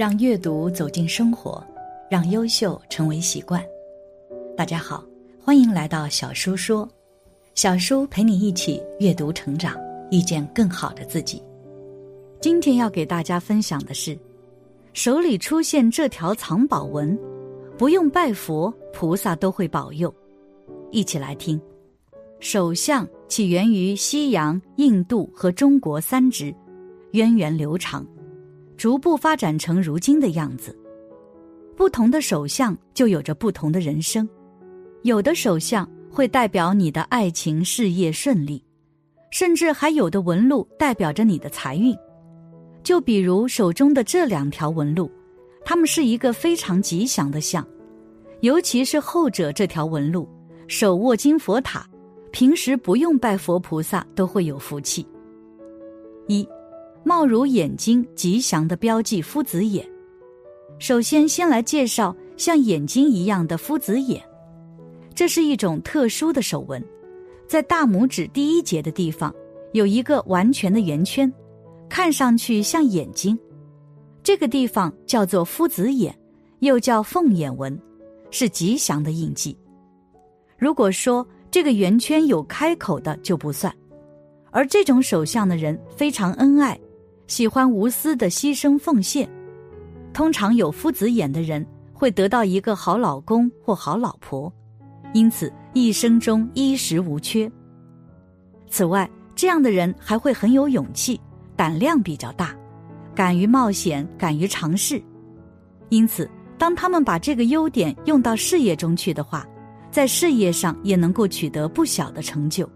让阅读走进生活，让优秀成为习惯。大家好，欢迎来到小叔说，小叔陪你一起阅读成长，遇见更好的自己。今天要给大家分享的是，手里出现这条藏宝纹，不用拜佛，菩萨都会保佑。一起来听。手相起源于西洋、印度和中国三支，源远流长。逐步发展成如今的样子。不同的手相就有着不同的人生，有的手相会代表你的爱情事业顺利，甚至还有的纹路代表着你的财运。就比如手中的这两条纹路，它们是一个非常吉祥的相，尤其是后者这条纹路，手握金佛塔，平时不用拜佛菩萨都会有福气。一。貌如眼睛吉祥的标记夫子眼，首先先来介绍像眼睛一样的夫子眼，这是一种特殊的手纹，在大拇指第一节的地方有一个完全的圆圈，看上去像眼睛，这个地方叫做夫子眼，又叫凤眼纹，是吉祥的印记。如果说这个圆圈有开口的就不算，而这种手相的人非常恩爱。喜欢无私的牺牲奉献，通常有夫子眼的人会得到一个好老公或好老婆，因此一生中衣食无缺。此外，这样的人还会很有勇气，胆量比较大，敢于冒险，敢于尝试。因此，当他们把这个优点用到事业中去的话，在事业上也能够取得不小的成就。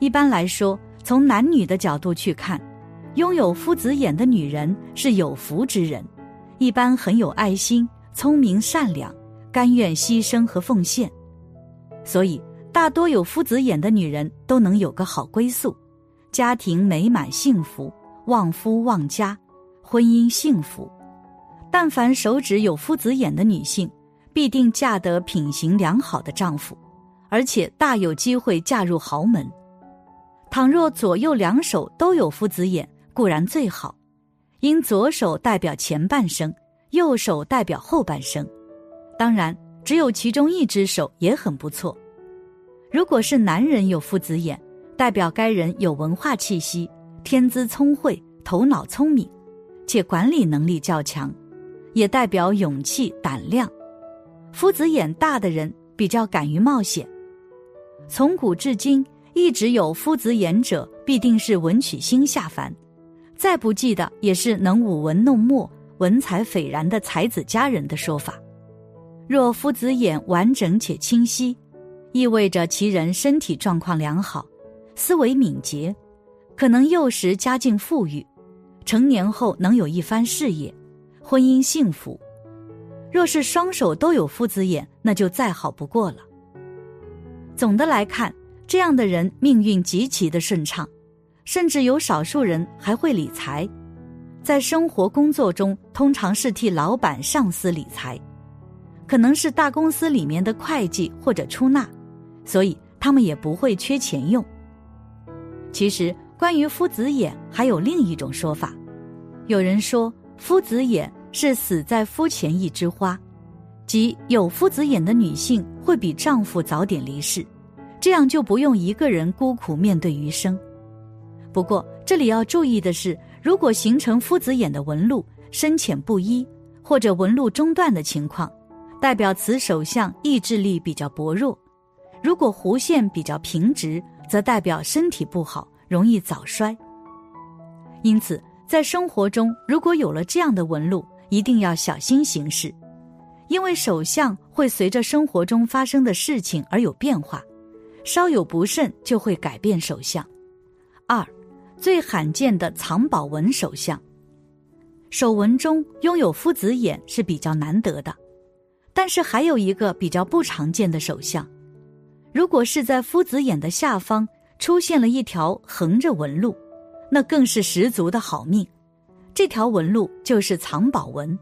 一般来说，从男女的角度去看。拥有夫子眼的女人是有福之人，一般很有爱心、聪明、善良，甘愿牺牲和奉献。所以，大多有夫子眼的女人都能有个好归宿，家庭美满幸福，旺夫旺家，婚姻幸福。但凡手指有夫子眼的女性，必定嫁得品行良好的丈夫，而且大有机会嫁入豪门。倘若左右两手都有夫子眼，固然最好，因左手代表前半生，右手代表后半生。当然，只有其中一只手也很不错。如果是男人有夫子眼，代表该人有文化气息，天资聪慧，头脑聪明，且管理能力较强，也代表勇气胆量。夫子眼大的人比较敢于冒险。从古至今，一直有夫子眼者，必定是文曲星下凡。再不济的也是能舞文弄墨、文采斐然的才子佳人的说法。若夫子眼完整且清晰，意味着其人身体状况良好，思维敏捷，可能幼时家境富裕，成年后能有一番事业，婚姻幸福。若是双手都有夫子眼，那就再好不过了。总的来看，这样的人命运极其的顺畅。甚至有少数人还会理财，在生活工作中通常是替老板、上司理财，可能是大公司里面的会计或者出纳，所以他们也不会缺钱用。其实，关于夫子眼还有另一种说法，有人说夫子眼是死在夫前一枝花，即有夫子眼的女性会比丈夫早点离世，这样就不用一个人孤苦面对余生。不过，这里要注意的是，如果形成夫子眼的纹路深浅不一，或者纹路中断的情况，代表此手相意志力比较薄弱；如果弧线比较平直，则代表身体不好，容易早衰。因此，在生活中如果有了这样的纹路，一定要小心行事，因为手相会随着生活中发生的事情而有变化，稍有不慎就会改变手相。二，最罕见的藏宝纹手相。手纹中拥有夫子眼是比较难得的，但是还有一个比较不常见的手相，如果是在夫子眼的下方出现了一条横着纹路，那更是十足的好命。这条纹路就是藏宝纹。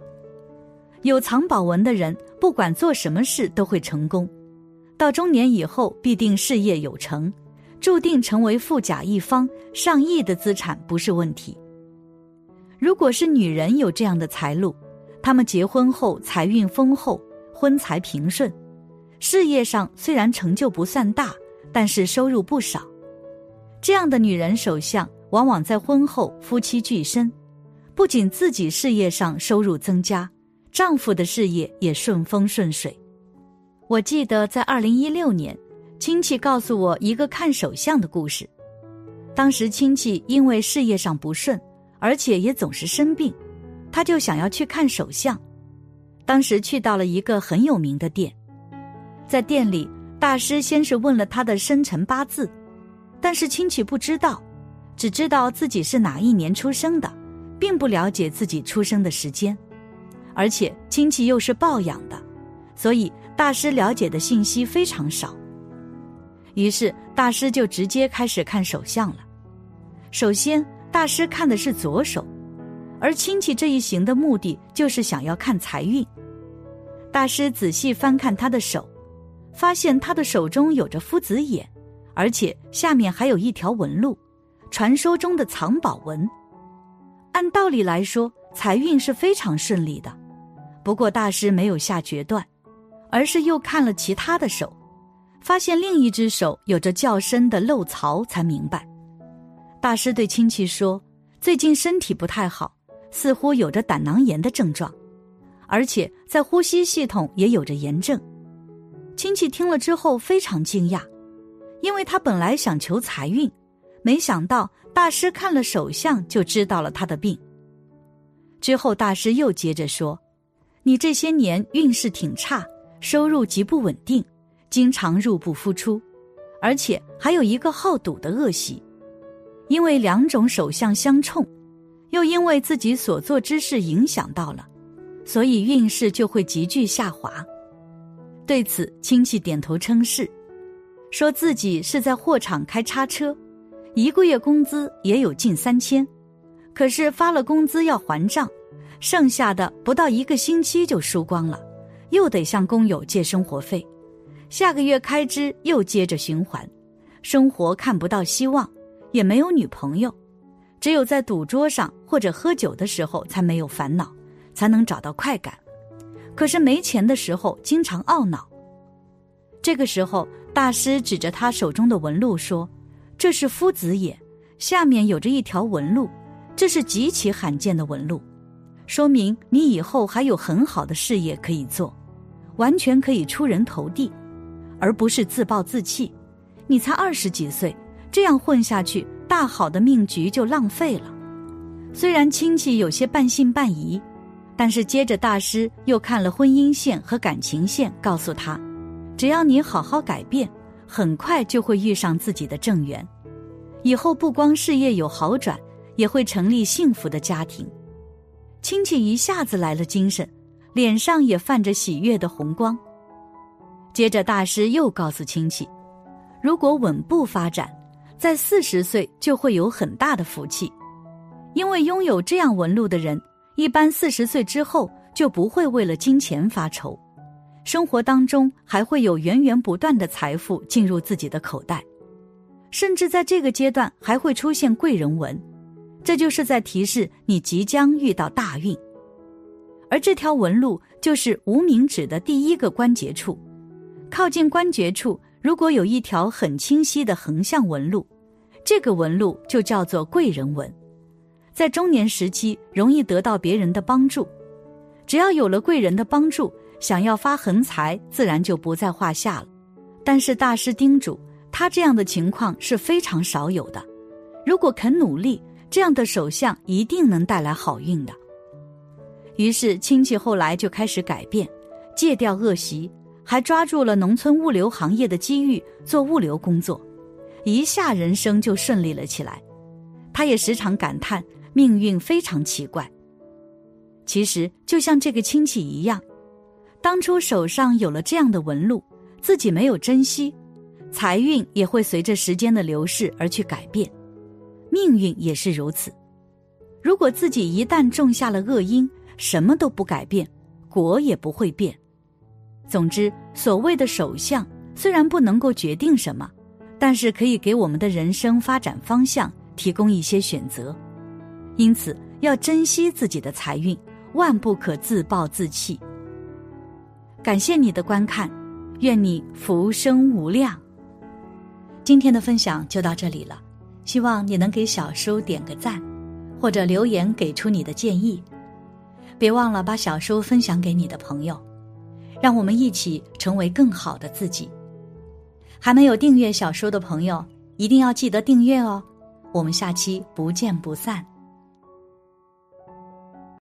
有藏宝纹的人，不管做什么事都会成功，到中年以后必定事业有成，注定成为富甲一方，上亿的资产不是问题。如果是女人有这样的财路，她们结婚后财运丰厚，婚财平顺，事业上虽然成就不算大，但是收入不少。这样的女人手相往往在婚后夫妻俱身，不仅自己事业上收入增加。丈夫的事业也顺风顺水。我记得在二零一六年，亲戚告诉我一个看手相的故事。当时亲戚因为事业上不顺，而且也总是生病，他就想要去看手相。当时去到了一个很有名的店，在店里，大师先是问了他的生辰八字，但是亲戚不知道，只知道自己是哪一年出生的，并不了解自己出生的时间。而且亲戚又是抱养的，所以大师了解的信息非常少。于是大师就直接开始看手相了。首先，大师看的是左手，而亲戚这一行的目的就是想要看财运。大师仔细翻看他的手，发现他的手中有着夫子眼，而且下面还有一条纹路，传说中的藏宝纹。按道理来说，财运是非常顺利的。不过大师没有下决断，而是又看了其他的手，发现另一只手有着较深的漏槽，才明白。大师对亲戚说：“最近身体不太好，似乎有着胆囊炎的症状，而且在呼吸系统也有着炎症。”亲戚听了之后非常惊讶，因为他本来想求财运，没想到大师看了手相就知道了他的病。之后大师又接着说。你这些年运势挺差，收入极不稳定，经常入不敷出，而且还有一个好赌的恶习。因为两种手相相冲，又因为自己所做之事影响到了，所以运势就会急剧下滑。对此，亲戚点头称是，说自己是在货场开叉车，一个月工资也有近三千，可是发了工资要还账。剩下的不到一个星期就输光了，又得向工友借生活费，下个月开支又接着循环，生活看不到希望，也没有女朋友，只有在赌桌上或者喝酒的时候才没有烦恼，才能找到快感。可是没钱的时候经常懊恼。这个时候，大师指着他手中的纹路说：“这是夫子眼，下面有着一条纹路，这是极其罕见的纹路。”说明你以后还有很好的事业可以做，完全可以出人头地，而不是自暴自弃。你才二十几岁，这样混下去，大好的命局就浪费了。虽然亲戚有些半信半疑，但是接着大师又看了婚姻线和感情线，告诉他，只要你好好改变，很快就会遇上自己的正缘，以后不光事业有好转，也会成立幸福的家庭。亲戚一下子来了精神，脸上也泛着喜悦的红光。接着，大师又告诉亲戚，如果稳步发展，在四十岁就会有很大的福气，因为拥有这样纹路的人，一般四十岁之后就不会为了金钱发愁，生活当中还会有源源不断的财富进入自己的口袋，甚至在这个阶段还会出现贵人纹。这就是在提示你即将遇到大运，而这条纹路就是无名指的第一个关节处，靠近关节处如果有一条很清晰的横向纹路，这个纹路就叫做贵人纹，在中年时期容易得到别人的帮助，只要有了贵人的帮助，想要发横财自然就不在话下了。但是大师叮嘱他，这样的情况是非常少有的，如果肯努力。这样的手相一定能带来好运的。于是亲戚后来就开始改变，戒掉恶习，还抓住了农村物流行业的机遇做物流工作，一下人生就顺利了起来。他也时常感叹命运非常奇怪。其实就像这个亲戚一样，当初手上有了这样的纹路，自己没有珍惜，财运也会随着时间的流逝而去改变，命运也是如此。如果自己一旦种下了恶因，什么都不改变，果也不会变。总之，所谓的首相虽然不能够决定什么，但是可以给我们的人生发展方向提供一些选择。因此，要珍惜自己的财运。万不可自暴自弃。感谢你的观看，愿你福生无量。今天的分享就到这里了，希望你能给小叔点个赞，或者留言给出你的建议。别忘了把小叔分享给你的朋友，让我们一起成为更好的自己。还没有订阅小说的朋友，一定要记得订阅哦。我们下期不见不散。